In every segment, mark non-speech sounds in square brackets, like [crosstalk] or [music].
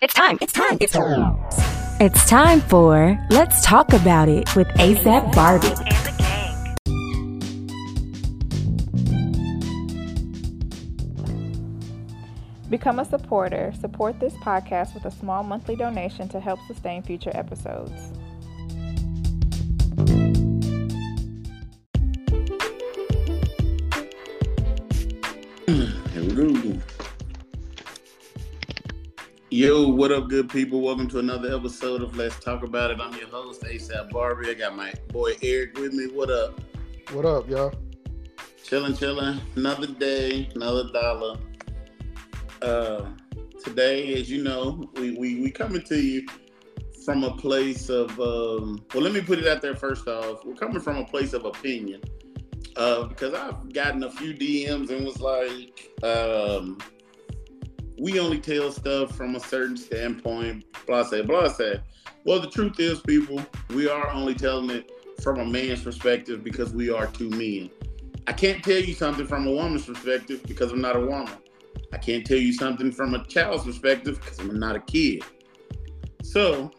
It's time. It's time. It's time. It's time for Let's Talk About It with ASAP Barbie. Become a supporter. Support this podcast with a small monthly donation to help sustain future episodes. Hello. Yo, what up, good people? Welcome to another episode of Let's Talk About It. I'm your host, ASAP Barbie. I got my boy Eric with me. What up? What up, y'all? Chilling, chilling. Another day, another dollar. Uh, today, as you know, we, we, we coming to you from a place of, um, well, let me put it out there first off. We're coming from a place of opinion. Uh, because I've gotten a few DMs and was like, um, we only tell stuff from a certain standpoint, blah, say, blah, say. Well, the truth is, people, we are only telling it from a man's perspective because we are two men. I can't tell you something from a woman's perspective because I'm not a woman. I can't tell you something from a child's perspective because I'm not a kid. So,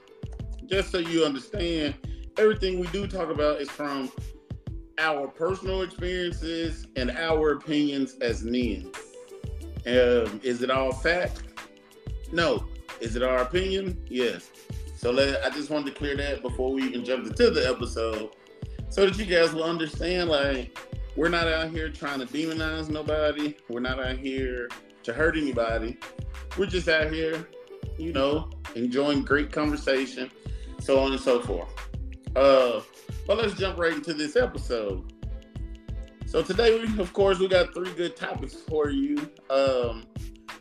just so you understand, everything we do talk about is from our personal experiences and our opinions as men. Um, is it all fact? No. Is it our opinion? Yes. So let, I just wanted to clear that before we even jump into the episode, so that you guys will understand. Like, we're not out here trying to demonize nobody. We're not out here to hurt anybody. We're just out here, you know, enjoying great conversation, so on and so forth. Uh, but let's jump right into this episode. So today, we, of course, we got three good topics for you. Um,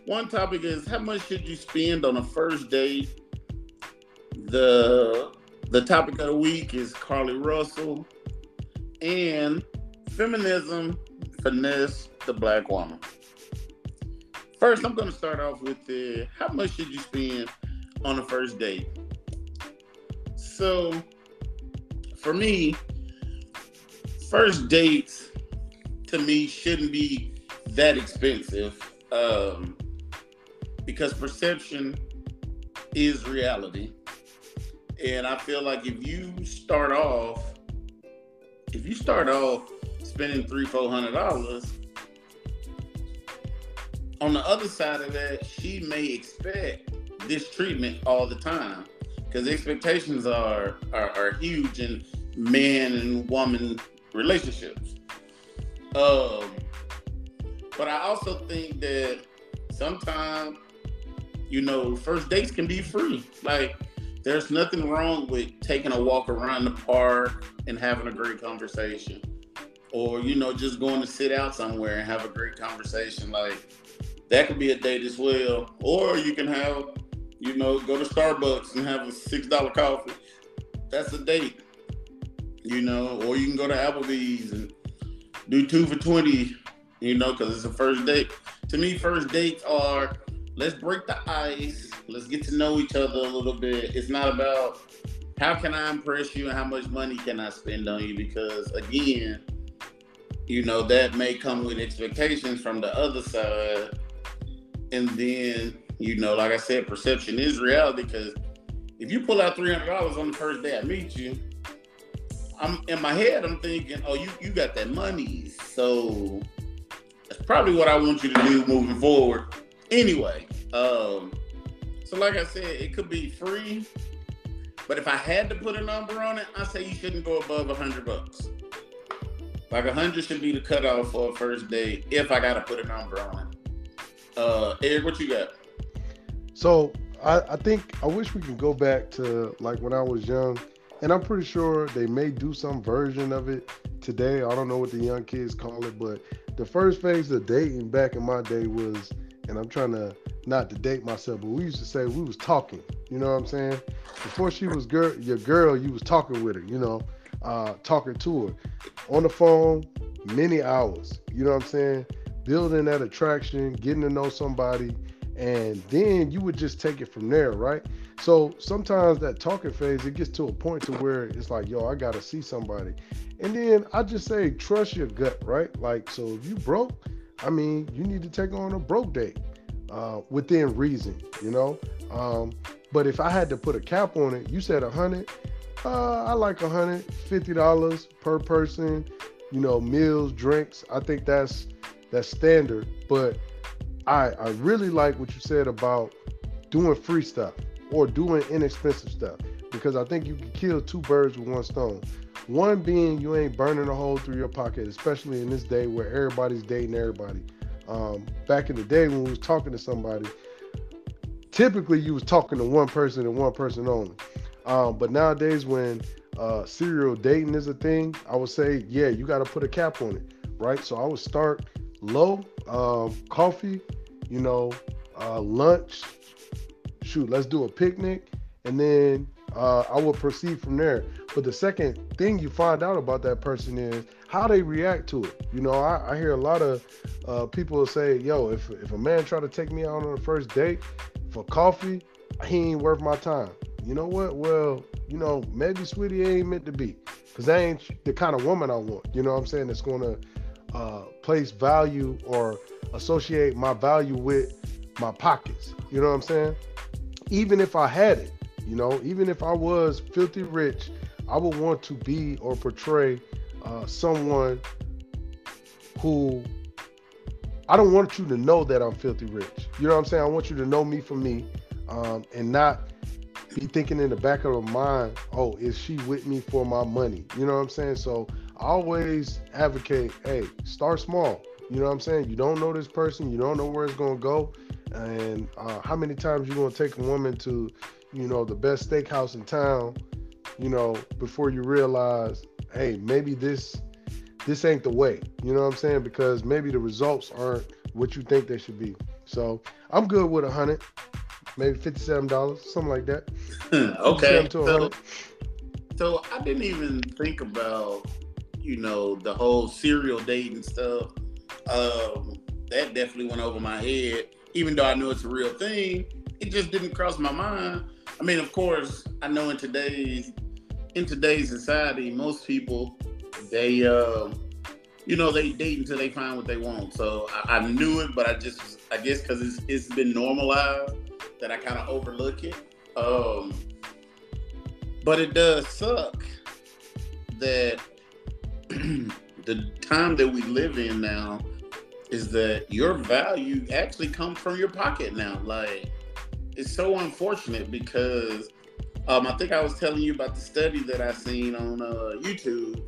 one topic is how much should you spend on a first date? The the topic of the week is Carlee Russell and feminism finesse the black woman. First, I'm going to start off with the how much should you spend on a first date? So, for me, first dates to me shouldn't be that expensive um, because perception is reality. And I feel like if you start off, if you start off spending three, four hundred dollars, on the other side of that, she may expect this treatment all the time because expectations are, are are huge in man and woman relationships. Um, but I also think that sometimes, you know, first dates can be free. Like, there's nothing wrong with taking a walk around the park and having a great conversation, or you know, just going to sit out somewhere and have a great conversation. Like, that could be a date as well. Or you can have, you know, go to Starbucks and have a six dollar coffee. That's a date. You know, or you can go to Applebee's and do two for 20, you know, because it's a first date. To me, first dates are let's break the ice, let's get to know each other a little bit. It's not about how can I impress you and how much money can I spend on you, because again, you know, that may come with expectations from the other side. And then, you know, like I said, perception is reality because if you pull out $300 on the first day I meet you, I'm in my head. I'm thinking, oh, you you got that money, so that's probably what I want you to do moving forward. Anyway, um, so like I said, it could be free, but if I had to put a number on it, I say you shouldn't go above a hundred bucks. Like a hundred should be the cutoff for a first date. If I got to put a number on it, uh, Eric, what you got? So I, I think I wish we could go back to like when I was young and I'm pretty sure they may do some version of it today. I don't know what the young kids call it, but the first phase of dating back in my day was, and I'm trying to not to date myself, but we used to say we was talking. You know what I'm saying? Before she was girl, your girl, you was talking with her. You know, uh, talking to her on the phone, many hours. You know what I'm saying? Building that attraction, getting to know somebody, and then you would just take it from there, right? So sometimes that talking phase, it gets to a point to where it's like, yo, I gotta see somebody. And then I just say, trust your gut, right? Like, so if you broke, I mean, you need to take on a broke date. uh, within reason, you know. Um, but if I had to put a cap on it, you said a hundred. Uh, I like a hundred fifty dollars per person. You know, meals, drinks. I think that's that's standard. But I I really like what you said about doing free stuff or doing inexpensive stuff because I think you can kill two birds with one stone. One being you ain't burning a hole through your pocket, especially in this day where everybody's dating everybody. Um, back in the day when we was talking to somebody, typically you was talking to one person and one person only. Um, but nowadays when uh, serial dating is a thing, I would say, yeah, you got to put a cap on it, right? So I would start low, um, coffee, you know, uh, lunch. Shoot, let's do a picnic, and then uh, I will proceed from there. But the second thing you find out about that person is how they react to it. You know, I, I hear a lot of uh, people say, "Yo, if if a man try to take me out on a first date for coffee, he ain't worth my time." You know what? Well, you know, maybe sweetie ain't meant to be, cause that ain't the kind of woman I want. You know what I'm saying? That's gonna uh, place value or associate my value with my pockets. You know what I'm saying? Even if I had it, you know, even if I was filthy rich, I would want to be or portray uh, someone who I don't want you to know that I'm filthy rich. You know what I'm saying? I want you to know me for me um, and not be thinking in the back of my mind, oh, is she with me for my money? You know what I'm saying? So I always advocate, hey, start small. You know what I'm saying? You don't know this person, you don't know where it's gonna go, and uh, how many times you gonna take a woman to, you know, the best steakhouse in town, you know, before you realize, hey, maybe this this ain't the way. You know what I'm saying? Because maybe the results aren't what you think they should be. So I'm good with a hundred, maybe fifty-seven dollars, something like that. [laughs] okay. So, so I didn't even think about, you know, the whole serial dating stuff. Um, that definitely went over my head. Even though I know it's a real thing, it just didn't cross my mind. I mean, of course, I know in today's in today's society, most people they uh, you know they date until they find what they want. So I, I knew it, but I just I guess because it's it's been normalized that I kind of overlook it. Um, but it does suck that [clears throat] the time that we live in now is that your value actually comes from your pocket now. Like it's so unfortunate because um, I think I was telling you about the study that I seen on uh, YouTube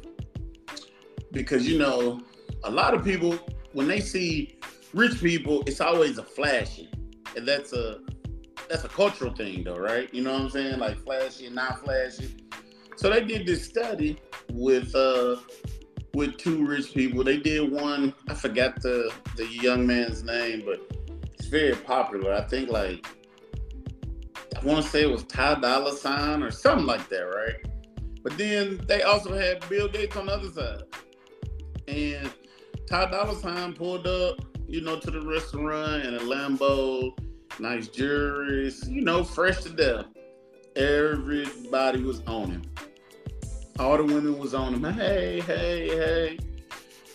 because you know a lot of people when they see rich people, it's always a flashy, and that's a that's a cultural thing though, right? You know what I'm saying? Like flashy and not flashy. So they did this study with uh with two rich people. They did one, I forgot the the young man's name, but it's very popular. I think like I want to say it was Ty Dolla Sign or something like that, right? But then they also had Bill Gates on the other side. And Ty Dolla Sign pulled up, you know, to the restaurant in a Lambo, nice jewelry, you know, fresh to death. Everybody was on him. All the women was on him. Hey, hey, hey.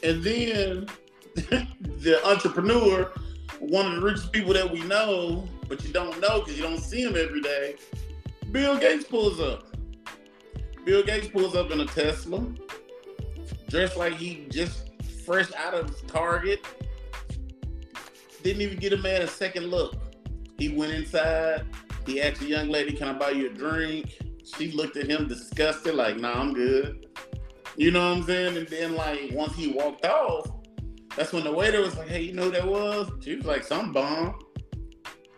And then [laughs] the entrepreneur, one of the richest people that we know, but you don't know because you don't see him every day. Bill Gates pulls up. Bill Gates pulls up in a Tesla, dressed like he just fresh out of Target. Didn't even get a man a second look. He went inside. He asked a young lady, "Can I buy you a drink?" She looked at him disgusted, like, "Nah, I'm good." You know what I'm saying? And then, like, once he walked off, that's when the waiter was like, "Hey, you know who that was?" She was like, "Some bomb."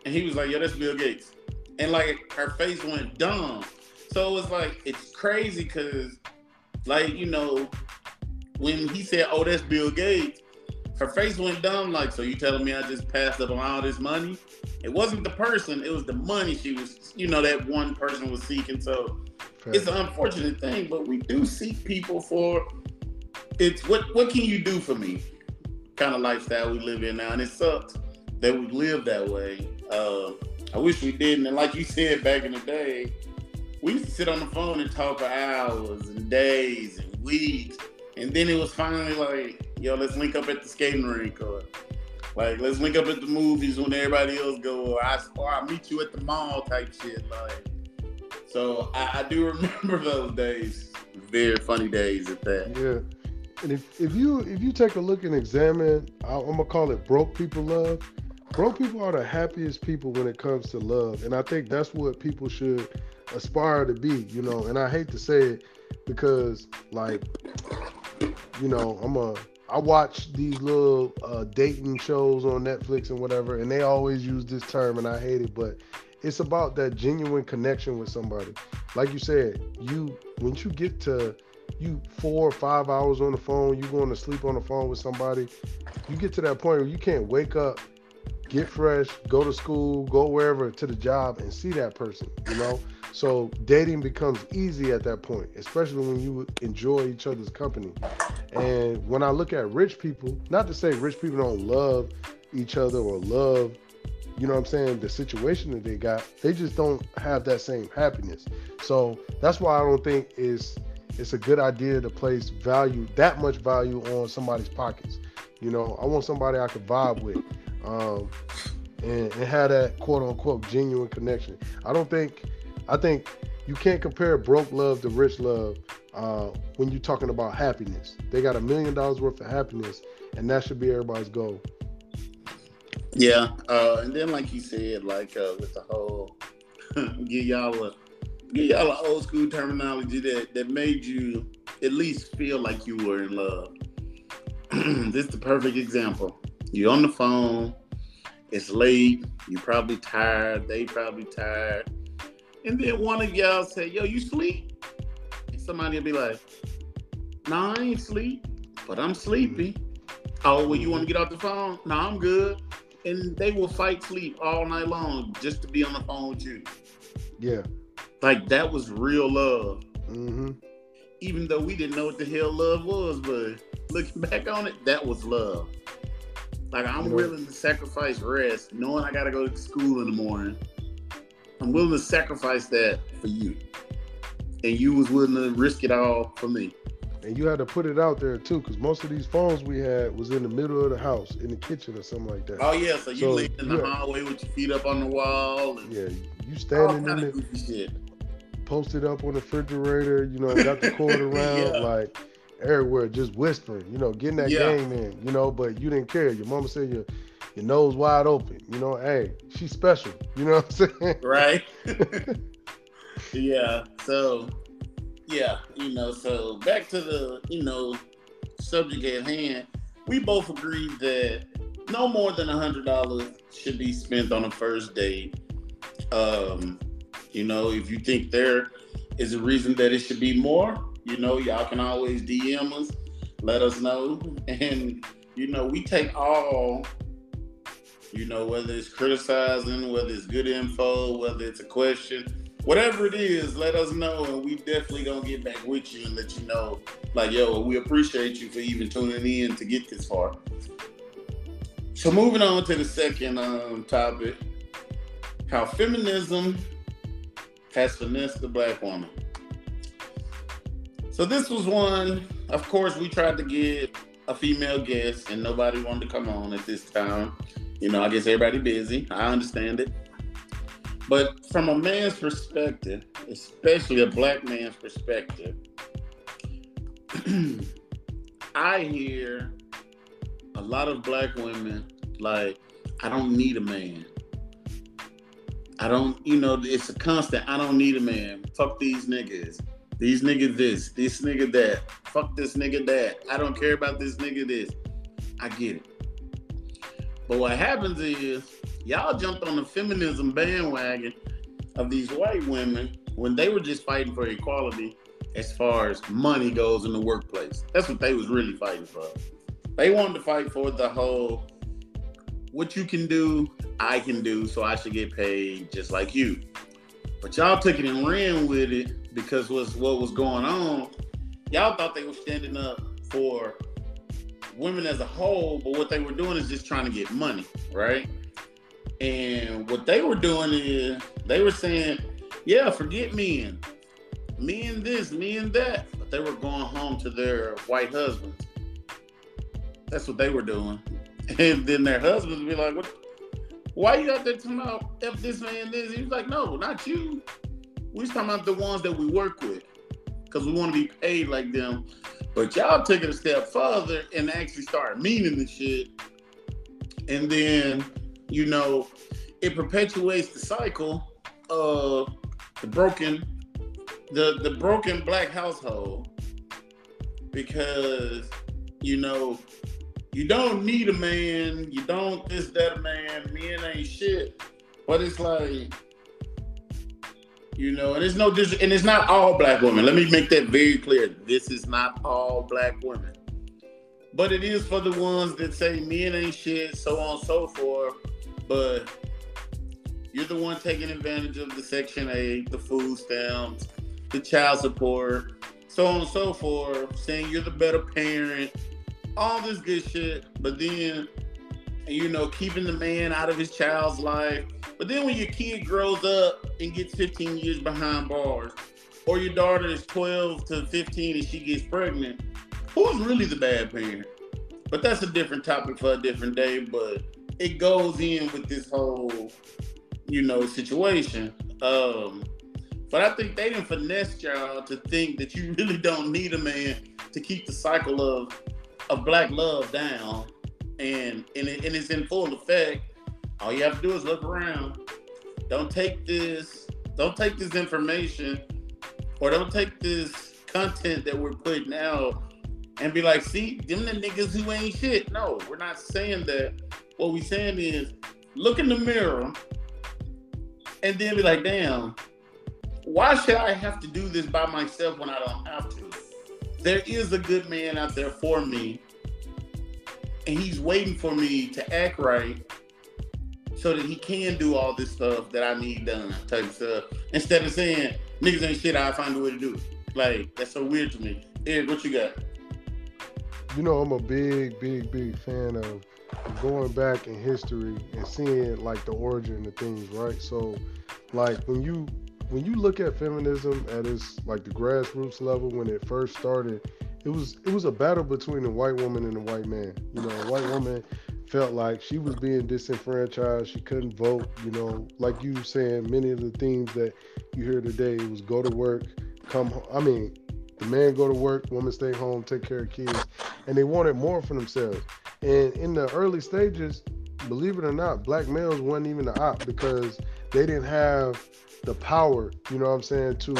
And he was like, "Yo, that's Bill Gates." And like her face went dumb. So it was like it's crazy because, like you know, when he said, "Oh, that's Bill Gates," her face went dumb. Like, so you telling me I just passed up on all this money? It wasn't the person; it was the money she was, you know, that one person was seeking. So it's an unfortunate thing, but we do seek people for. It's what what can you do for me? Kind of lifestyle we live in now, and it sucks that we live that way. Uh, I wish we didn't. And like you said back in the day, we used to sit on the phone and talk for hours and days and weeks. And then it was finally like, yo, let's link up at the skating rink or Like, let's link up at the movies when everybody else go, or I or I meet you at the mall type shit. Like, so I, I do remember [laughs] those days. Very funny days at that. Yeah. And if, if you if you take a look and examine, I, I'm gonna call it broke people love. Broke people are the happiest people when it comes to love, and I think that's what people should aspire to be. You know, and I hate to say it because, like, you know, I'm a I watch these little uh, dating shows on Netflix and whatever, and they always use this term, and I hate it, but it's about that genuine connection with somebody. Like you said, you once you get to you four or five hours on the phone, you going to sleep on the phone with somebody, you get to that point where you can't wake up, get fresh, go to school, go wherever to the job and see that person, you know? So dating becomes easy at that point, especially when you enjoy each other's company. And when I look at rich people, not to say rich people don't love each other or love, you know what I'm saying, the situation that they got, they just don't have that same happiness. So that's why I don't think it's it's a good idea to place value, that much value on somebody's pockets. You know, I want somebody I could vibe with. Um, and, and have that quote unquote genuine connection. I don't think I think you can't compare broke love to rich love uh, when you're talking about happiness. They got a million dollars worth of happiness, and that should be everybody's goal. Yeah, uh, and then like you said, like uh, with the whole [laughs] give y'all a give y'all an old school terminology that that made you at least feel like you were in love. [clears throat] this is the perfect example. You're on the phone. It's late. You probably tired. They probably tired and then one of y'all say, "Yo, you sleep?" And somebody will be like, "Nah, I ain't sleep, but I'm sleepy." Oh, well, you want to get off the phone? Nah, I'm good. And they will fight sleep all night long just to be on the phone with you. Yeah. Like that was real love. Mm-hmm. Even though we didn't know what the hell love was, but looking back on it, that was love. Like I'm willing to sacrifice rest, knowing I gotta go to school in the morning I'm willing to sacrifice that for you. And you was willing to risk it all for me. And you had to put it out there too, because most of these phones we had was in the middle of the house, in the kitchen or something like that. Oh yeah, so you so, lay in the yeah. hallway with your feet up on the wall. And yeah, you standing in it, posted up on the refrigerator. You know, got the cord [laughs] around yeah. like everywhere, just whispering. You know, getting that yeah. game in. You know, but you didn't care. Your mama said you your nose wide open. You know, hey, she's special. You know what I'm saying? Right. [laughs] yeah. So, yeah, you know, so back to the, you know, subject at hand. We both agreed that no more than a hundred dollars should be spent on a first date. Um, you know, if you think there is a reason that it should be more, you know, y'all can always DM us, let us know. [laughs] And, you know, we take all you know, whether it's criticizing, whether it's good info, whether it's a question, whatever it is, let us know, and we definitely gonna get back with you and let you know, like, yo, we appreciate you for even tuning in to get this far. So moving on to the second um, topic, how feminism has finessed the black woman. So this was one, of course, we tried to get a female guest, and nobody wanted to come on at this time. You know, I guess everybody busy. I understand it. But from a man's perspective, especially a black man's perspective, [clears throat] I hear a lot of black women like, I don't need a man. I don't, you know, it's a constant. I don't need a man. Fuck these niggas. These niggas this, this nigga that. Fuck this nigga that. I don't care about this nigga this. I get it. But what happens is y'all jumped on the feminism bandwagon of these white women when they were just fighting for equality as far as money goes in the workplace. That's what they was really fighting for. They wanted to fight for the whole what you can do, I can do, so I should get paid just like you. But y'all took it and ran with it because was what was going on. Y'all thought they were standing up for women as a whole, but what they were doing is just trying to get money, right? And what they were doing is they were saying, yeah, forget men. Me and this, me and that. But they were going home to their white husbands. That's what they were doing. [laughs] And then their husbands would be like, "What? Why you out there talking about if this man this?" He's like, "No, not you. We talking about the ones that we work with, because we want to be paid like them." But y'all took it a step further and actually started meaning the shit. And then, you know, it perpetuates the cycle of the broken, the the broken black household. Because, you know, you don't need a man, you don't this, that man, men ain't shit. But it's like, you know, and it's no dis- and it's not all black women. Let me make that very clear. This is not all black women. But it is for the ones that say men ain't shit, so on and so forth. But you're the one taking advantage of the Section 8, the food stamps, the child support, so on and so forth, saying you're the better parent, all this good shit. But then, you know, keeping the man out of his child's life. But then when your kid grows up and gets 15 years behind bars, or your daughter is 12 to 15 and she gets pregnant, who's really the bad parent? But that's a different topic for a different day. But it goes in with this whole, you know, situation. Um, but I think they didn't finesse y'all to think that you [laughs] really don't need a man to keep the cycle of of black love down, and and, it, and it's in full effect. All you have to do is look around. Don't take this. Don't take this information, or don't take this content that we're putting out and be like, see, them the niggas who ain't shit. No, we're not saying that. What we saying is look in the mirror and then be like, damn, why should I have to do this by myself when I don't have to? There is a good man out there for me, and he's waiting for me to act right so that he can do all this stuff that I need done, type stuff. Instead of saying, niggas ain't shit, I'll find a way to do it. Like, that's so weird to me. Ed, what you got? You know, I'm a big, big, big fan of going back in history and seeing like the origin of things, right? So, like when you when you look at feminism at its like the grassroots level when it first started, it was it was a battle between a white woman and a white man. You know, a white woman felt like she was being disenfranchised. She couldn't vote. You know, like you saying, many of the things that you hear today was go to work, come. Home. I mean, the man go to work, woman stay home, take care of kids, and they wanted more for themselves. And in the early stages, believe it or not, black males wasn't even the op because they didn't have the power, you know what I'm saying, to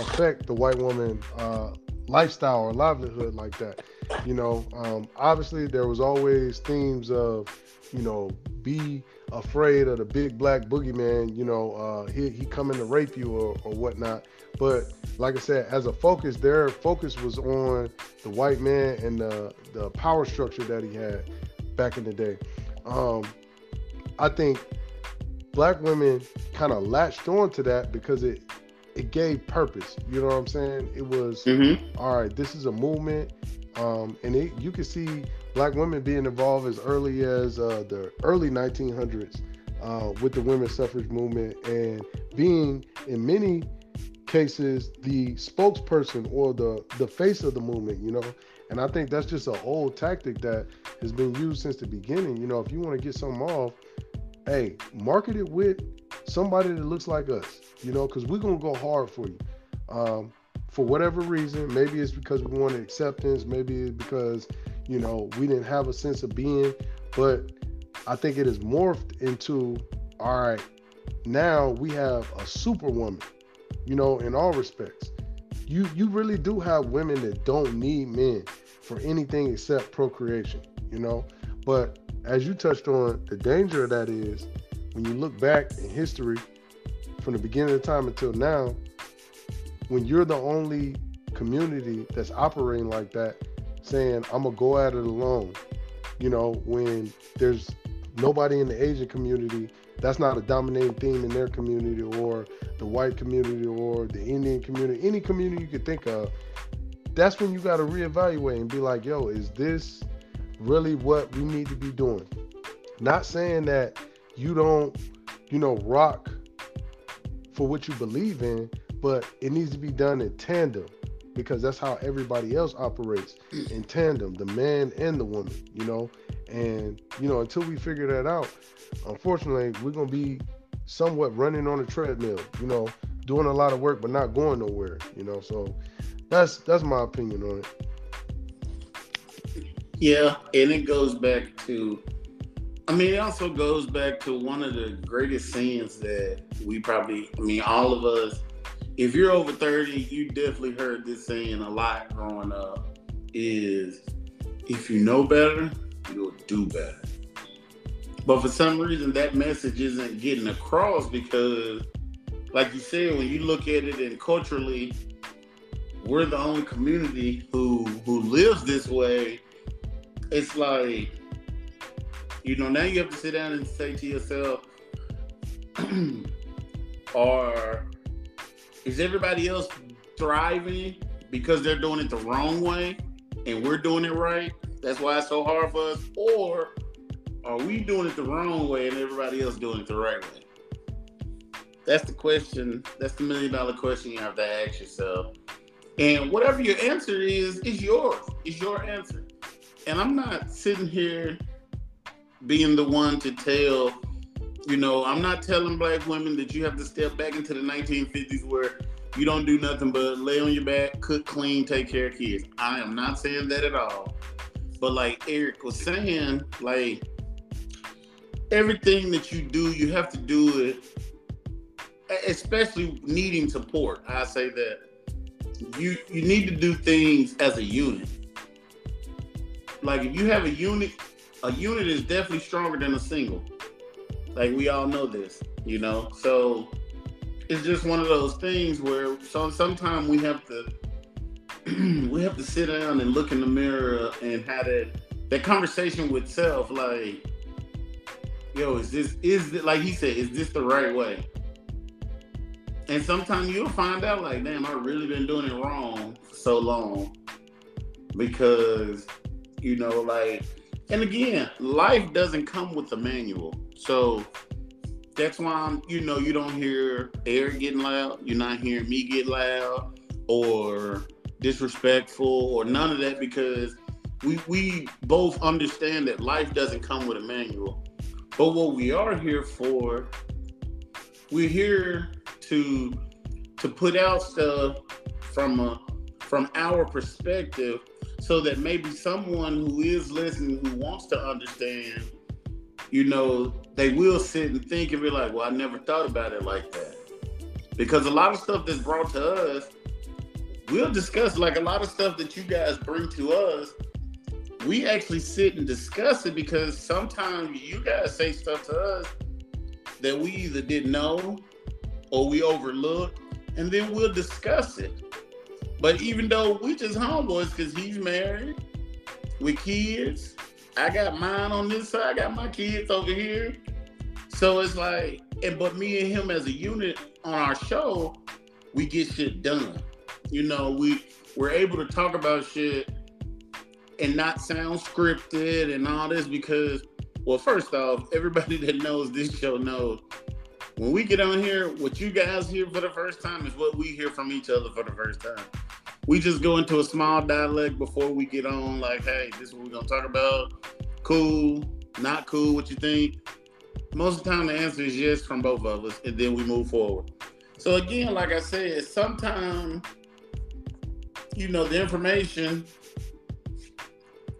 affect the white woman uh, lifestyle or livelihood like that. You know, um, obviously there was always themes of, you know, be afraid of the big black boogeyman, you know, uh, he, he coming to rape you or, or whatnot. But like I said, as a focus, their focus was on the white man and the, the power structure that he had back in the day. Um, I think black women kind of latched on to that because it it gave purpose. You know what I'm saying? It was Mm-hmm. all right. This is a movement, um, and it, you can see black women being involved as early as uh, the early 1900s uh, with the women's suffrage movement and being in many cases the spokesperson or the the face of the movement. You know, and I think that's just an old tactic that has been used since the beginning. You know, if you want to get something off, hey, market it with somebody that looks like us, you know, because we're gonna go hard for you. Um, for whatever reason, maybe it's because we wanted acceptance, maybe it's because, you know, we didn't have a sense of being, but I think it has morphed into all right, now we have a superwoman, you know, in all respects. You you really do have women that don't need men for anything except procreation, you know. But as you touched on, the danger of that is when you look back in history from the beginning of time until now, when you're the only community that's operating like that, saying, I'm gonna go at it alone, you know, when there's nobody in the Asian community, that's not a dominating theme in their community or the white community or the Indian community, any community you could think of, that's when you gotta reevaluate and be like, yo, is this really what we need to be doing? Not saying that you don't, you know, rock for what you believe in, but it needs to be done in tandem because that's how everybody else operates [clears throat] in tandem, the man and the woman, you know. And you know, until we figure that out, unfortunately, we're gonna be somewhat running on a treadmill. You know, doing a lot of work but not going nowhere. You know, so that's that's my opinion on it. Yeah, and it goes back to I mean, it also goes back to one of the greatest sins that we probably, I mean, all of us, if you're over 30, you definitely heard this saying a lot growing up is if you know better, you'll do better. But for some reason, that message isn't getting across because, like you said, when you look at it and culturally, we're the only community who who lives this way. It's like you know, now you have to sit down and say to yourself, [clears throat] or is everybody else thriving because they're doing it the wrong way and we're doing it right? That's why it's so hard for us. Or are we doing it the wrong way and everybody else doing it the right way? That's the question. That's the million dollar question you have to ask yourself. And whatever your answer is, is yours. Is your answer. And I'm not sitting here being the one to tell, you know, I'm not telling black women that you have to step back into the 1950s where you don't do nothing but lay on your back, cook, clean, take care of kids. I am not saying that at all. But like Eric was saying, like everything that you do, you have to do it, especially needing support. I say that you you need to do things as a unit. Like if you have a unit a unit is definitely stronger than a single. Like we all know this, you know. So it's just one of those things where so sometimes we have to [clears throat] we have to sit down and look in the mirror and have that that conversation with self, like, yo, is this is this, like he said, is this the right way? And sometimes you'll find out, like, damn, I really been doing it wrong for so long because you know, like and again, life doesn't come with a manual. So that's why I'm, you know, you don't hear air getting loud. You're not hearing me get loud or disrespectful or none of that because we we both understand that life doesn't come with a manual. But what we are here for, we're here to to put out stuff from a from our perspective so that maybe someone who is listening who wants to understand, you know, they will sit and think and be like, well, I never thought about it like that. Because a lot of stuff that's brought to us, we'll discuss like a lot of stuff that you guys bring to us. We actually sit and discuss it because sometimes you guys say stuff to us that we either didn't know or we overlooked, and then we'll discuss it. But even though we just homeboys, because he's married with kids, I got mine on this side, I got my kids over here. So it's like, and but me and him as a unit on our show, we get shit done. You know, we we're able to talk about shit and not sound scripted and all this because, well, first off, everybody [laughs] that knows this show knows when we get on here, what you guys hear for the first time is what we hear from each other for the first time we just go into a small dialect before we get on, like, hey, this is what we're gonna talk about. Cool, not cool, what you think? Most of the time the answer is yes from both of us, and then we move forward. So again, like I said, sometimes you know the information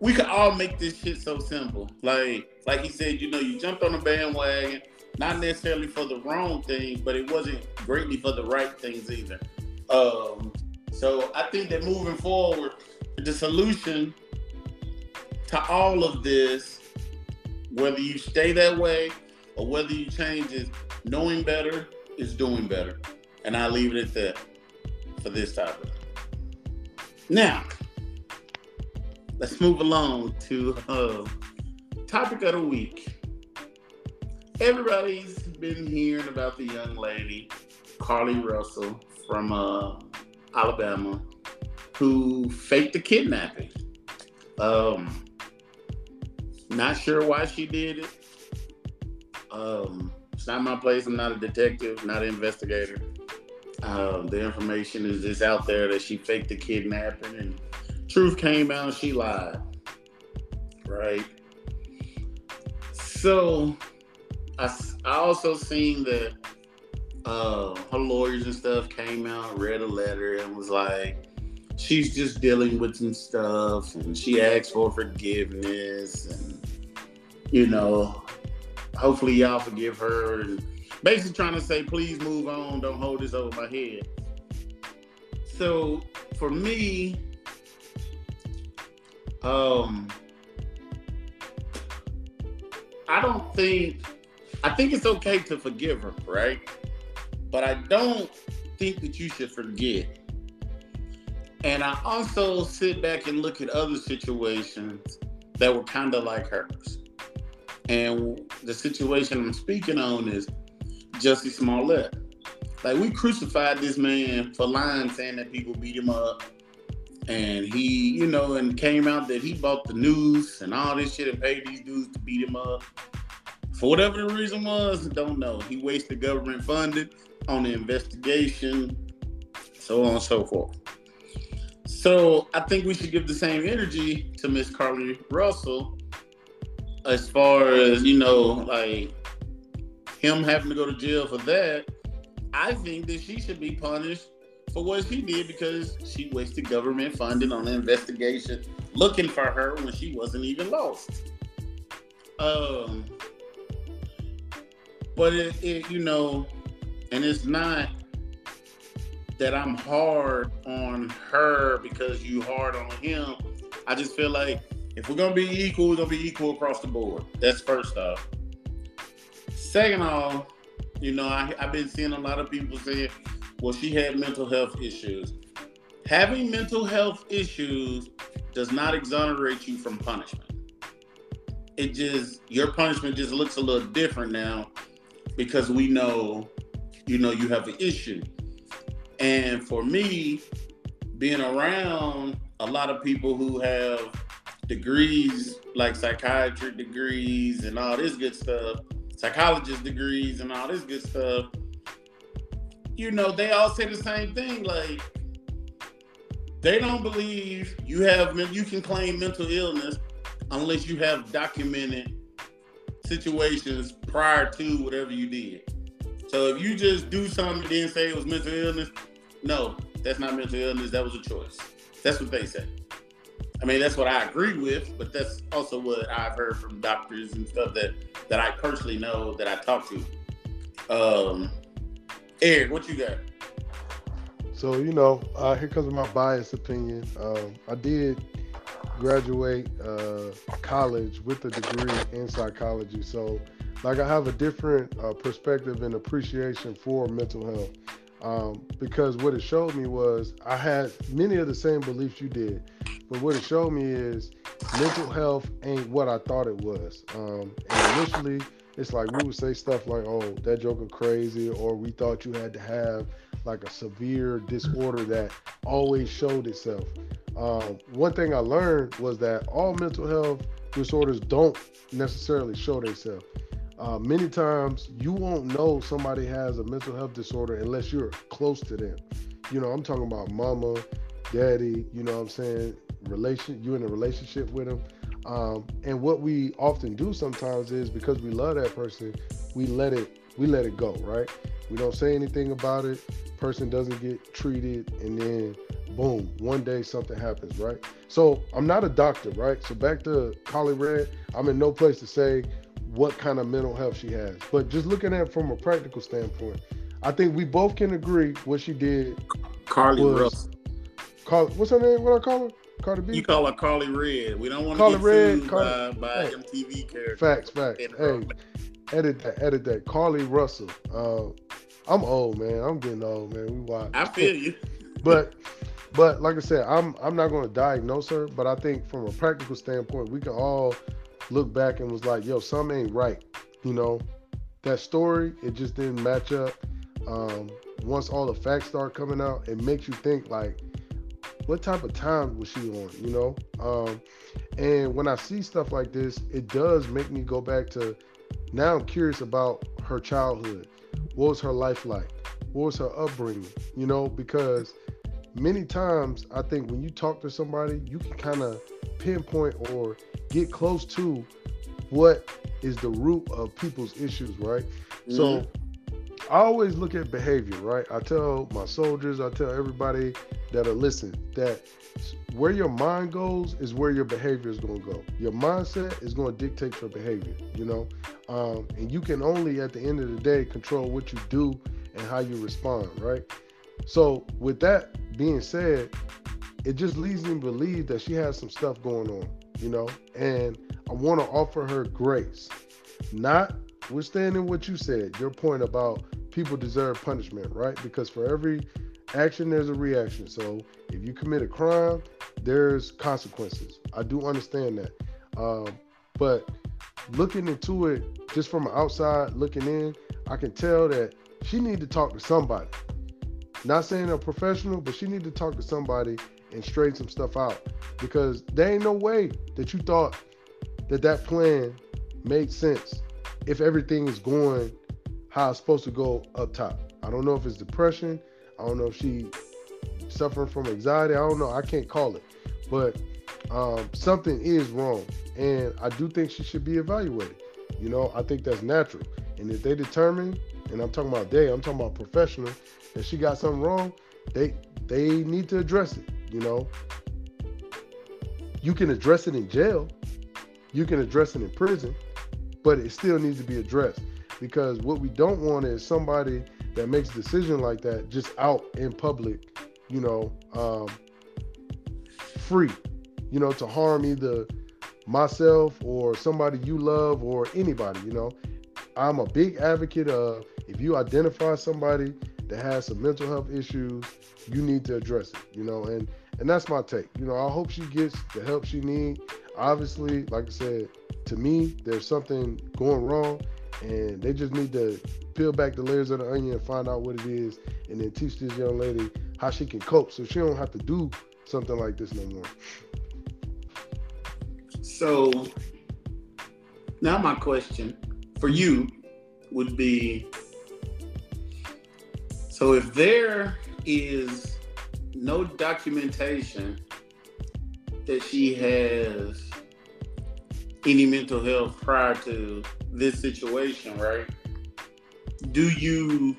we could all make this shit so simple. Like like he said, you know, you jumped on the bandwagon, not necessarily for the wrong things, but it wasn't greatly for the right things either. Um, so I think that moving forward, the solution to all of this, whether you stay that way or whether you change is knowing better is doing better. And I leave it at that for this topic. Now, let's move along to uh, topic of the week. Everybody's been hearing about the young lady, Carlee Russell, from uh, Alabama, who faked the kidnapping. Um, not sure why she did it. Um, it's not my place. I'm not a detective, not an investigator. Um, the information is just out there that she faked the kidnapping, and truth came out. She lied, right? So I, I also seen that uh, her lawyers and stuff came out, read a letter, and was like, she's just dealing with some stuff, and she asked for forgiveness, and you know, hopefully y'all forgive her, and basically trying to say, please move on, don't hold this over my head. So for me, um, I don't think I think it's okay to forgive her, right? But I don't think that you should forget. And I also sit back and look at other situations that were kind of like hers. And the situation I'm speaking on is Jussie Smollett. Like we crucified this man for lying, saying that people beat him up. And he, you know, and came out that he bought the news and all this shit and paid these dudes to beat him up. For whatever the reason was, don't know. He wasted government funding on the investigation, so on and so forth. So I think we should give the same energy to Miss Carlee Russell as far as, you know, like him having to go to jail for that. I think that she should be punished for what she did because she wasted government funding on the investigation looking for her when she wasn't even lost. Um, but it, it, you know, and it's not that I'm hard on her because you hard on him. I just feel like if we're gonna be equal, we're gonna be equal across the board. That's first off. Second off, you know, I, I've been seeing a lot of people say, well, she had mental health issues. Having mental health issues does not exonerate you from punishment. It just your punishment just looks a little different now because we know, you know, you have an issue. And for me, being around a lot of people who have degrees like psychiatry degrees and all this good stuff, psychologist degrees and all this good stuff, you know, they all say the same thing. Like, they don't believe you have you can claim mental illness unless you have documented situations prior to whatever you did. So if you just do something and then say it was mental illness, no, that's not mental illness. That was a choice. That's what they say. I mean, that's what I agree with, but that's also what I've heard from doctors and stuff that that I personally know that I talk to. Um, Eric, what you got? So you know, uh, here comes my biased opinion. Um, I did graduate uh, college with a degree in psychology. So, like, I have a different uh, perspective and appreciation for mental health. Um, because what it showed me was I had many of the same beliefs you did, but what it showed me is mental health ain't what I thought it was. Um, and initially, it's like we would say stuff like, "Oh, that joker crazy," or we thought you had to have like a severe disorder that always showed itself. Um, one thing I learned was that all mental health disorders don't necessarily show themselves. Uh, many times you won't know somebody has a mental health disorder unless you're close to them. You know, I'm talking about mama, daddy, you know what I'm saying? Relation, you in a relationship with them. Um, and what we often do sometimes is because we love that person, we let it we let it go, right? We don't say anything about it. Person doesn't get treated, and then boom, one day something happens, right? So I'm not a doctor, right? So back to Carlee Red, I'm in no place to say what kind of mental health she has. But just looking at it from a practical standpoint, I think we both can agree what she did. Carly was, Carl, what's her name? What I call her? Cardi B. You call her Carly Red. We don't want to get Red, sued Carly, by, by hey, MTV characters. Facts, facts. Hey, edit that, edit that. Carlee Russell. Uh, I'm old, man. I'm getting old, man. We watch. I feel you. [laughs] but but like I said, I'm I'm not going to diagnose her, but I think from a practical standpoint, we can all look back and was like, yo, something ain't right. You know, that story, it just didn't match up. Um, once all the facts start coming out, it makes you think like, what type of time was she on? You know, um, and when I see stuff like this, it does make me go back to. Now I'm curious about her childhood. What was her life like? What was her upbringing? You know, because many times I think when you talk to somebody, you can kind of pinpoint or get close to what is the root of people's issues, right? Mm-hmm. So I always look at behavior, right? I tell my soldiers, I tell everybody that'll listen that where your mind goes is where your behavior is going to go. Your mindset is going to dictate your behavior, you know? Um, and you can only, at the end of the day, control what you do and how you respond, right? So, with that being said, it just leads me to believe that she has some stuff going on, you know? And I want to offer her grace, not withstanding what you said, your point about people deserve punishment, right? Because for every action, there's a reaction. So if you commit a crime, there's consequences. I do understand that. Um, but looking into it just from outside looking in, I can tell that she need to talk to somebody. Not saying a professional, but she need to talk to somebody and straighten some stuff out because there ain't no way that you thought that that plan made sense if everything is going how it's supposed to go up top. I don't know if it's depression. I don't know if she suffering from anxiety. I don't know. I can't call it, but um, something is wrong, and I do think she should be evaluated. You know, I think that's natural. And if they determine, and I'm talking about they, I'm talking about professional, that she got something wrong, they they need to address it. You know, you can address it in jail, you can address it in prison, but it still needs to be addressed because what we don't want is somebody that makes a decision like that just out in public, you know, um, free, you know, to harm either myself or somebody you love or anybody, you know. I'm a big advocate of if you identify somebody that has some mental health issues, you need to address it, you know, and and that's my take. You know, I hope she gets the help she needs. Obviously, like I said, to me, there's something going wrong and they just need to peel back the layers of the onion and find out what it is and then teach this young lady how she can cope so she don't have to do something like this no more so now my question for you would be so if there is no documentation that she has any mental health prior to this situation, right? Do you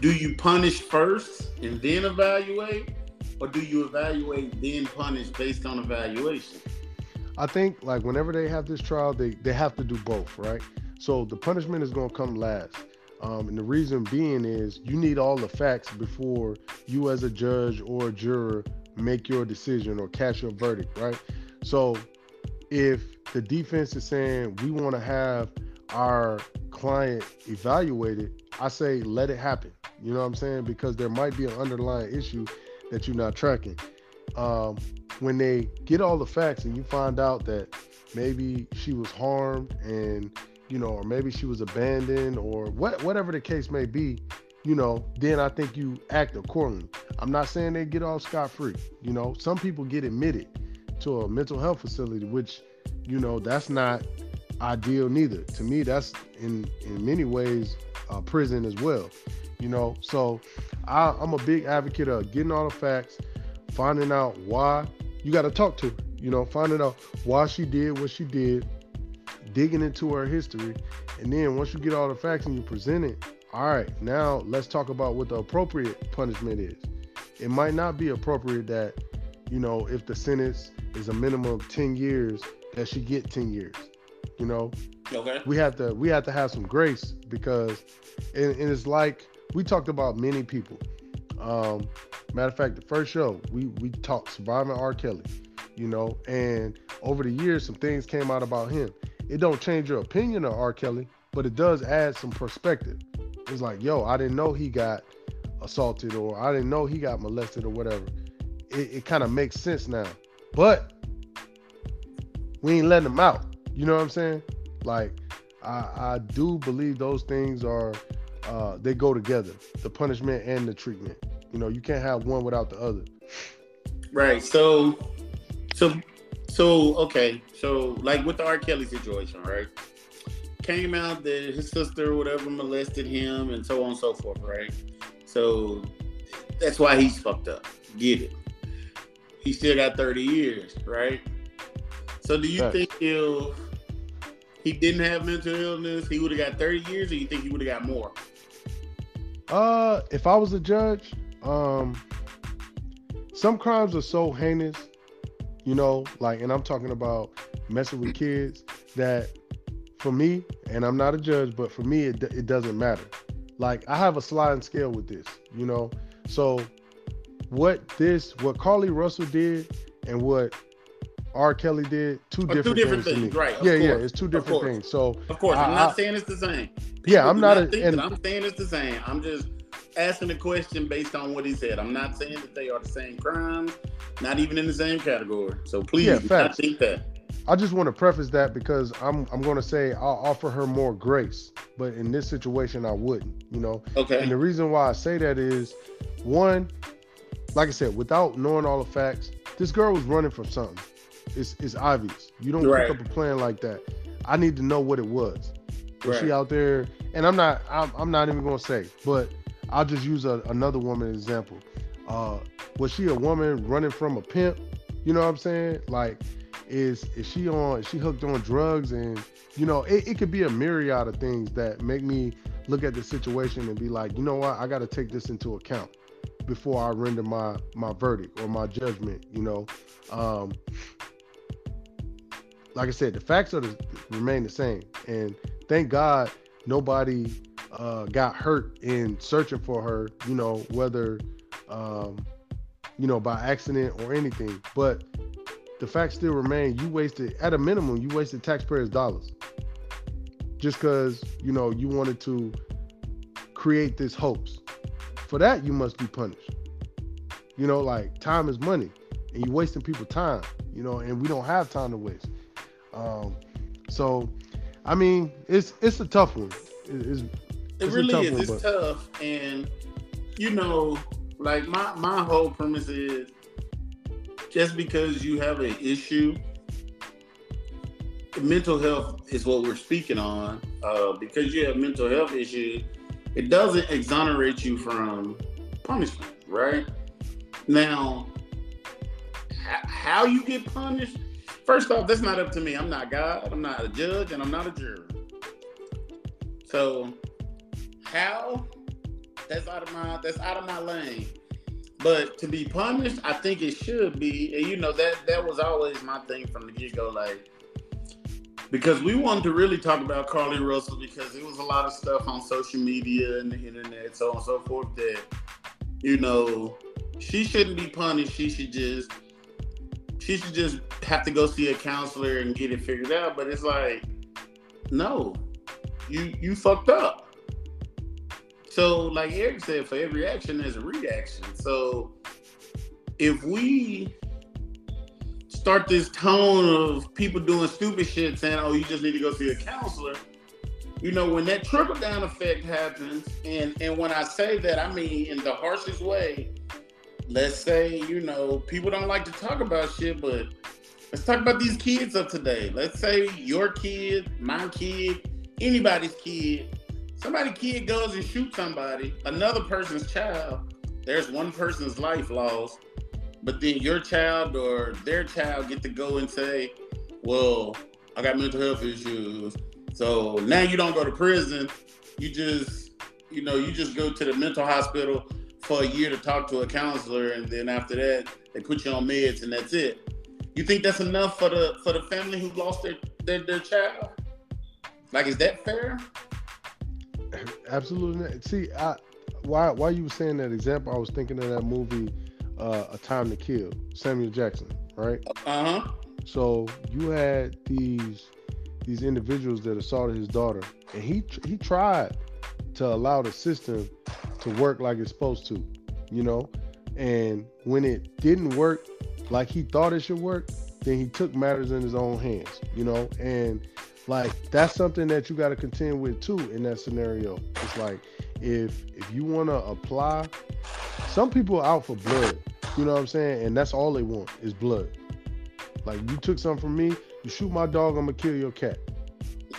do you punish first and then evaluate, or do you evaluate then punish based on evaluation? I think like whenever they have this trial, they they have to do both, right? So the punishment is going to come last. Um, and the reason being is you need all the facts before you, as a judge or a juror, make your decision or cast your verdict, right? So if the defense is saying we want to have our client evaluated, I say let it happen. You know what I'm saying? Because there might be an underlying issue that you're not tracking. Um, when they get all the facts and you find out that maybe she was harmed and you know, or maybe she was abandoned or what, whatever the case may be, you know, then I think you act accordingly. I'm not saying they get off scot free. You know, some people get admitted to a mental health facility, which, you know, that's not ideal neither. To me, that's in in many ways a prison as well. You know, so I, I'm a big advocate of getting all the facts, finding out why. You got to talk to her. You know, finding out why she did what she did, digging into her history, and then once you get all the facts and you present it, all right, now let's talk about what the appropriate punishment is. It might not be appropriate that, you know, if the sentence is a minimum of 10 years that she get 10 years you know okay we have to we have to have some grace because and, and it's like we talked about many people. Um matter of fact the first show we we talked surviving r. Kelly you know and over the years some things came out about him. It don't change your opinion of r. Kelly but it does add some perspective. It's like yo i didn't know he got assaulted or i didn't know he got molested or whatever. It, it kind of makes sense now. But we ain't letting him out. You know what I'm saying? Like, I, I do believe those things are uh, they go together, the punishment and the treatment. You know, you can't have one without the other. Right. So, so, so okay. So, like with the R. Kelly situation, right? Came out that his sister or whatever molested him and so on and so forth, right? So that's why he's fucked up. Get it he still got 30 years, right? So do you right. think if he didn't have mental illness, he would have got 30 years, or you think he would have got more? Uh, if I was a judge, um, some crimes are so heinous, you know, like, and I'm talking about messing with kids that for me, and I'm not a judge, but for me, it, it doesn't matter. Like, I have a sliding scale with this, you know, so what this, what Carlee Russell did, and what R. Kelly did, two different, two different things, things, right, Yeah, yeah, it's two different things. So Of course, I'm not I- saying it's the same. Yeah, I'm not a- and- I'm saying it's the same. I'm just asking a question based on what he said. I'm not saying that they are the same crimes, not even in the same category. So please, Yeah, not think that. I just want to preface that because I'm I'm going to say I'll offer her more grace, but in this situation I wouldn't, you know. Okay. And the reason why I say that is, one, like I said, without knowing all the facts, this girl was running from something. It's it's obvious. You don't Right. pick up a plan like that. I need to know what it was. Was she out there? And I'm not I'm, I'm not even going to say, but I'll just use a, another woman example. Uh, was she a woman running from a pimp? You know what I'm saying? Like, is is she on? Is she hooked on drugs? And you know, it, it could be a myriad of things that make me look at the situation and be like, you know what? I got to take this into account before I render my my verdict or my judgment. You know, um, like I said, the facts are the, remain the same, and thank God nobody uh, got hurt in searching for her. You know, whether um, you know by accident or anything, but the facts still remain. You wasted at a minimum you wasted taxpayers dollars. Just because you know you wanted to create this hoax for that you must be punished. You know like time is money and you're wasting people time you know and we don't have time to waste um so i mean it's it's a tough one It- it's, It really is. one, it's tough, and you know, like my my whole premise is just because you have an issue, mental health is what we're speaking on. Uh, because you have mental health issues, it doesn't exonerate you from punishment, right? Now, how you get punished? First off, that's not up to me. I'm not God. I'm not a judge, and I'm not a juror. So how that's out of my that's out of my lane but to be punished i think it should be and you know that that was always my thing from the get-go like because we wanted to really talk about Carlee Russell because it was a lot of stuff on social media and the internet so on and so forth that you know she shouldn't be punished she should just she should just have to go see a counselor and get it figured out but it's like no you you fucked up so, like Eric said, for every action, there's a reaction. So, if we start this tone of people doing stupid shit, saying, "Oh, you just need to go see a counselor," you know, when that trickle down effect happens, and and when I say that, I mean in the harshest way. Let's say, you know, people don't like to talk about shit, but let's talk about these kids of today. Let's say your kid, my kid, anybody's kid somebody kid goes and shoots somebody, another person's child, there's one person's life lost, but then your child or their child get to go and say, Well, I got mental health issues. So now you don't go to prison. You just, you know, you just go to the mental hospital for a year to talk to a counselor, and then after that, they put you on meds and that's it. You think that's enough for the for the family who lost their their, their child? Like, is that fair? Absolutely. not. See, I, why why you were saying that example, I was thinking of that movie, uh, A Time to Kill, Samuel Jackson, right? Uh huh. So you had these these individuals that assaulted his daughter, and he he tried to allow the system to work like it's supposed to, you know. And when it didn't work like he thought it should work, then he took matters in his own hands, you know. And like that's something that you got to contend with too in that scenario. It's like if if you want to apply, some people are out for blood, you know what I'm saying, and that's all they want is blood. Like you took something from me, you shoot my dog, I'm gonna kill your cat.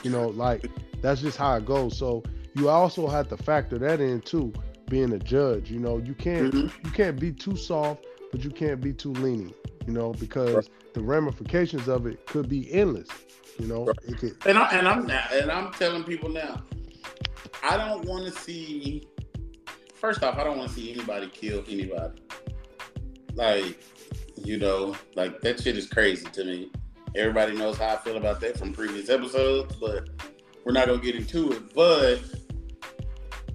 You know, like that's just how it goes. So you also have to factor that in too, being a judge. You know, you can't Mhm. you can't be too soft, but you can't be too lenient. you know, because right. the ramifications of it could be endless. You know, right. it could. And, I, and I'm and I'm telling people now, I don't want to see. First off, I don't want to see anybody kill anybody. Like, you know, like that shit is crazy to me. Everybody knows how I feel about that from previous episodes, but we're not gonna get into it. But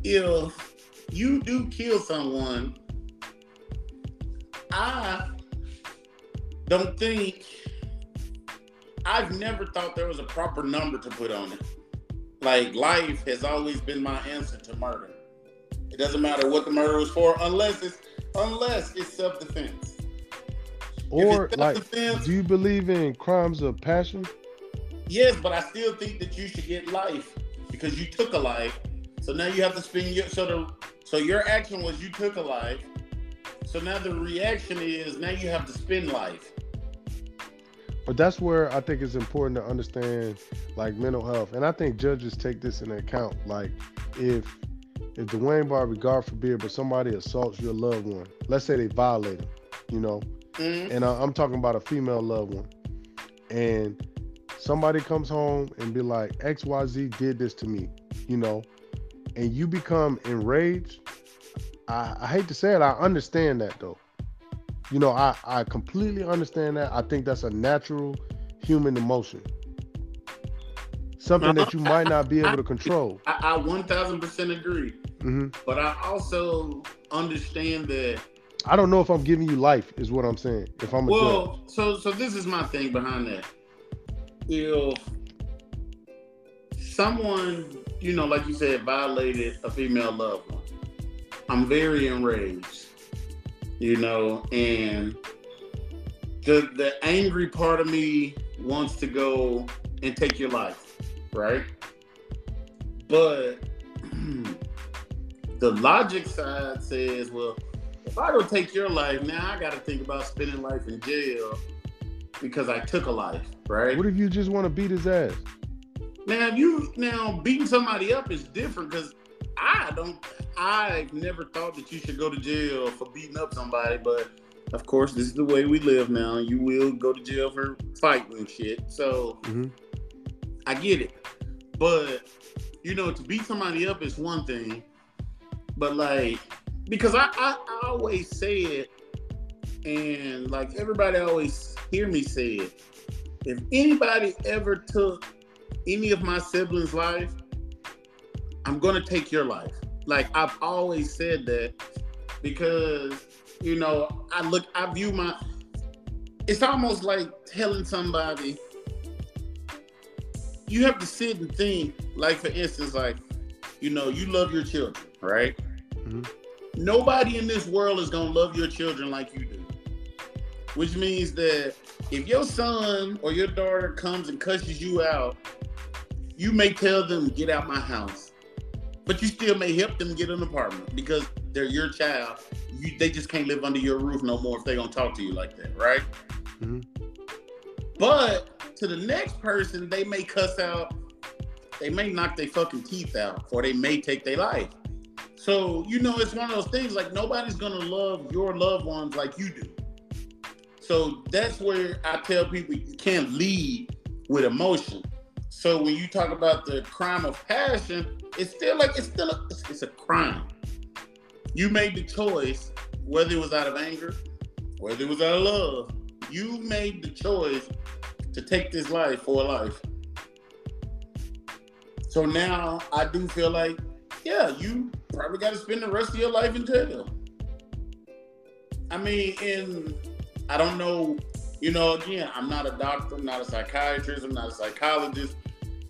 if you do kill someone, I don't think I've never thought there was a proper number to put on it. Like life has always been my answer to murder. It doesn't matter what the murder was for, unless it's unless it's self defense. Or like, do you believe in crimes of passion? Yes, but I still think that you should get life because you took a life. So now you have to spend your so the so your action was you took a life. So now the reaction is now you have to spend life. But that's where I think it's important to understand like mental health. And I think judges take this into account. Like if if Dwayne Barbie, God forbid, but somebody assaults your loved one, let's say they violate him, you know, Mm-hmm. And I'm talking about a female loved one. And somebody comes home and be like, XYZ did this to me, you know, and you become enraged. I, I hate to say it, I understand that though. You know, I, I completely understand that. I think that's a natural human emotion. Something that you might not be able to control. [laughs] I, I 1000% agree. Mm-hmm. But I also understand that I don't know if I'm giving you life, is what I'm saying. If I'm well, judge. so so this is my thing behind that. If someone, you know, like you said, violated a female loved one, I'm very enraged. You know, and the the angry part of me wants to go and take your life, right? But [clears throat] the logic side says, well, if I go take your life, now I got to think about spending life in jail because I took a life, right? What if you just want to beat his ass? Now you now beating somebody up is different because I don't. I've never thought that you should go to jail for beating up somebody, but of course, this is the way we live now. You will go to jail for fighting and shit. So mm-hmm. I get it, but you know, to beat somebody up is one thing, but like because I, I, I always say it, and like everybody always hear me say it. If anybody ever took any of my siblings' life, I'm gonna take your life. Like I've always said that because you know I look I view my it's almost like telling somebody you have to sit and think like for instance like you know you love your children right mm-hmm nobody in this world is gonna love your children like you do. Which means that if your son or your daughter comes and cusses you out, you may tell them, get out my house. But you still may help them get an apartment because they're your child. You, they just can't live under your roof no more if they're gonna talk to you like that, right? Mm-hmm. But to the next person, they may cuss out, they may knock their fucking teeth out, or they may take their life. So, you know, it's one of those things like nobody's gonna love your loved ones like you do. So that's where I tell people you can't lead with emotion. So when you talk about the crime of passion, it's still like it's still a, it's, a crime. You made the choice, whether it was out of anger, whether it was out of love. You made the choice to take this life for a life. So now I do feel like, yeah, you probably got to spend the rest of your life in jail. I mean, in I don't know, you know, again, I'm not a doctor, I'm not a psychiatrist, I'm not a psychologist.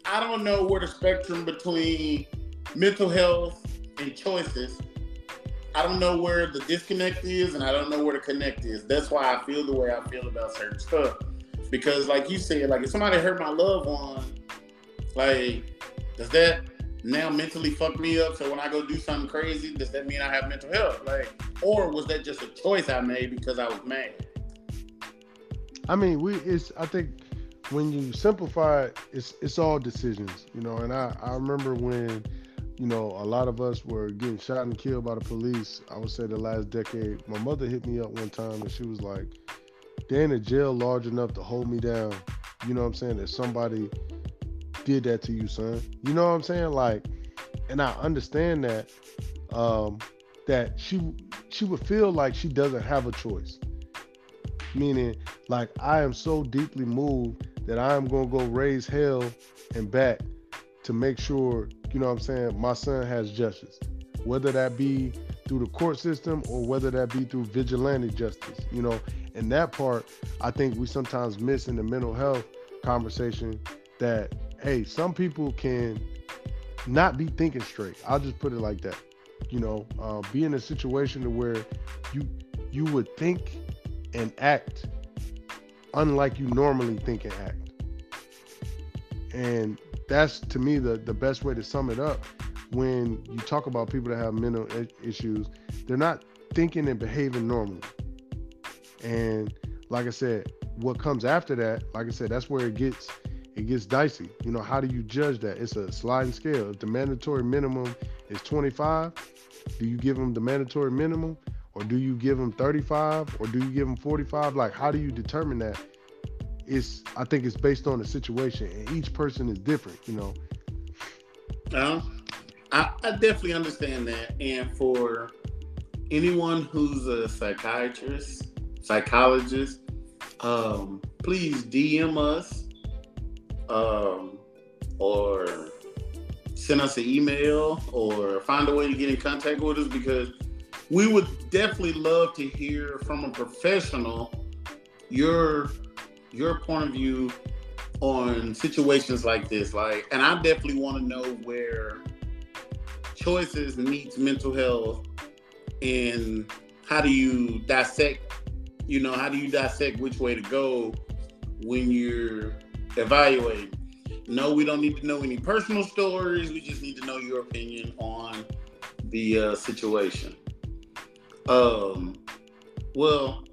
I don't know where the spectrum between mental health and choices. I don't know where the disconnect is, and I don't know where the connect is. That's why I feel the way I feel about certain stuff. Because, like you said, like if somebody hurt my loved one, like, does that now mentally fuck me up. So when I go do something crazy, does that mean I have mental health? Like, or was that just a choice I made because I was mad? I mean, we it's I think when you simplify it, it's it's all decisions, you know. And I I remember when you know a lot of us were getting shot and killed by the police. I would say the last decade. My mother hit me up one time and she was like, they're in a jail large enough to hold me down. You know what I'm saying? That somebody did that to you, son. You know what I'm saying? Like, and I understand that um, that she she would feel like she doesn't have a choice. Meaning, like I am so deeply moved that I am gonna go raise hell and back to make sure, you know what I'm saying, my son has justice. Whether that be through the court system or whether that be through vigilante justice, you know. And that part I think we sometimes miss in the mental health conversation that hey, some people can not be thinking straight. I'll just put it like that. You know, uh, be in a situation to where you you would think and act unlike you normally think and act. And that's to me the the best way to sum it up. When you talk about people that have mental issues, they're not thinking and behaving normally. And like I said, what comes after that, like I said, that's where it gets it gets dicey. You know, how do you judge that? It's a sliding scale. If the mandatory minimum is 25, do you give them the mandatory minimum? Or do you give them 35? Or do you give them 45? Like, how do you determine that? It's, I think it's based on the situation, and each person is different, you know. I, I definitely understand that. And for anyone who's a psychiatrist, psychologist, um, please DM us um, or send us an email or find a way to get in contact with us because we would definitely love to hear from a professional your your point of view on situations like this like and i definitely want to know where choices meets mental health and how do you dissect you know how do you dissect which way to go when you're evaluating. No, we don't need to know any personal stories. We just need to know your opinion on the uh, situation. Um, well,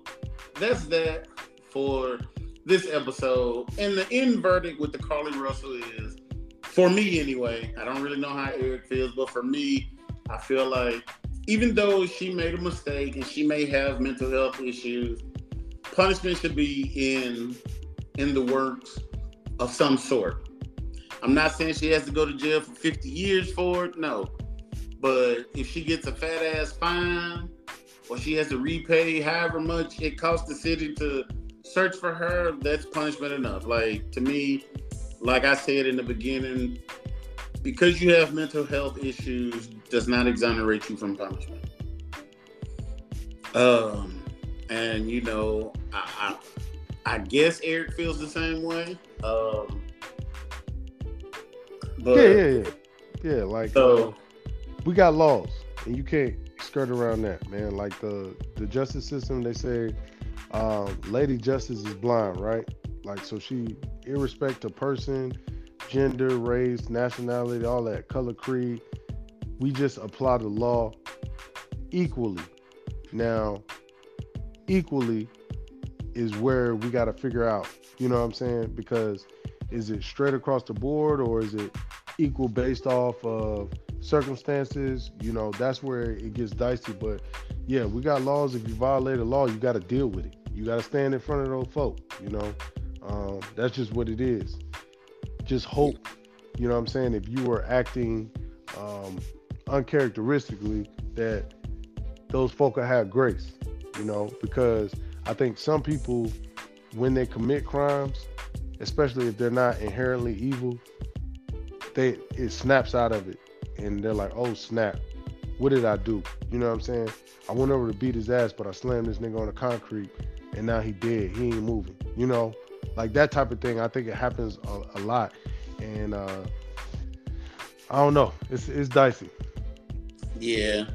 that's that for this episode. And the end verdict with the Carlee Russell is, for me anyway, I don't really know how Eric feels, but for me, I feel like even though she made a mistake and she may have mental health issues, punishment should be in in the works of some sort. I'm not saying she has to go to jail for 50 years for it, no. But if she gets a fat ass fine or she has to repay however much it costs the city to search for her, that's punishment enough. Like to me, like I said in the beginning, because you have mental health issues does not exonerate you from punishment. Um, and you know, I, I, I guess Eric feels the same way. Um, but, yeah, yeah, yeah, yeah. Like so, uh, we got laws, and you can't skirt around that, man. Like the the justice system, they say, um, Lady Justice is blind, right? Like so, she, irrespective of person, gender, race, nationality, all that, color, creed, we just apply the law equally. Now, equally is where we got to figure out you know what I'm saying? Because is it straight across the board or is it equal based off of circumstances? You know, that's where it gets dicey. But yeah, we got laws. If you violate a law, you got to deal with it. You got to stand in front of those folk. You know, um, that's just what it is. Just hope, you know what I'm saying? If you were acting um, uncharacteristically, that those folk will have grace, you know, because I think some people when they commit crimes, especially if they're not inherently evil, they it snaps out of it, and they're like, "Oh snap, what did I do?" You know what I'm saying? I went over to beat his ass, but I slammed this nigga on the concrete, and now he dead. He ain't moving. You know, like that type of thing. I think it happens a, a lot, and uh, I don't know. It's it's dicey. Yeah.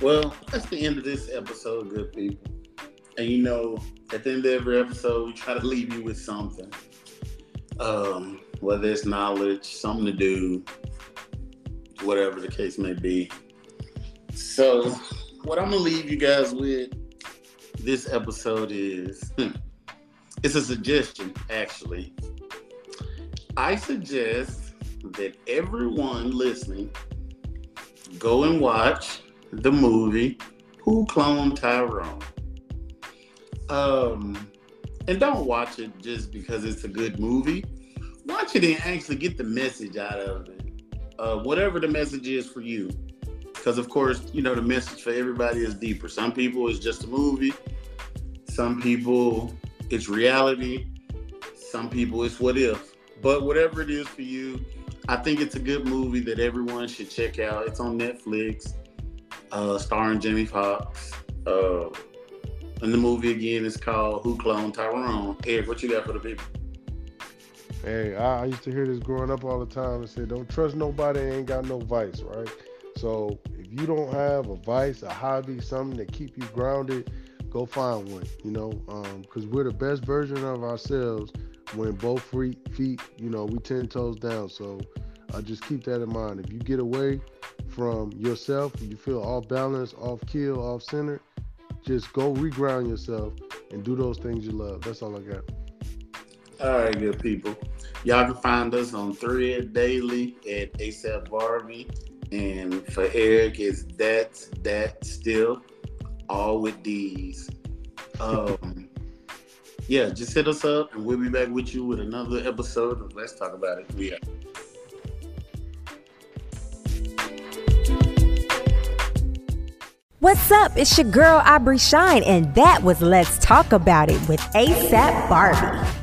Well, that's the end of this episode, good people. And you know, at the end of every episode, we try to leave you with something. Um, whether it's knowledge, something to do, whatever the case may be. So, what I'm gonna leave you guys with this episode is hmm, it's a suggestion, actually. I suggest that everyone listening go and watch the movie Who Cloned Tyrone. Um, and don't watch it just because it's a good movie. Watch it and actually get the message out of it. Uh, whatever the message is for you. Because, of course, you know, the message for everybody is deeper. Some people it's just a movie, some people it's reality, some people it's what if. But whatever it is for you, I think it's a good movie that everyone should check out. It's on Netflix, uh, starring Jamie Foxx. Uh, and the movie again is called Who Cloned Tyrone. Eric, what you got for the people? Hey, I, I used to hear this growing up all the time and say, "Don't trust nobody. Ain't got no vice, right?" So if you don't have a vice, a hobby, something to keep you grounded, go find one. You know, because um, we're the best version of ourselves when both feet, feet, you know, we ten toes down. So uh, just keep that in mind. If you get away from yourself, you feel off balance, off kill, off center, just go reground yourself and do those things you love. That's all I got. All right, good people. Y'all can find us on Thread Daily at ASAP Barbie. And for Eric, it's that's that still all with D's. Um, [laughs] yeah, just hit us up and we'll be back with you with another episode of Let's Talk About It. We are. What's up? It's your girl Aubrey Shine, and that was Let's Talk About It with ASAP Barbie.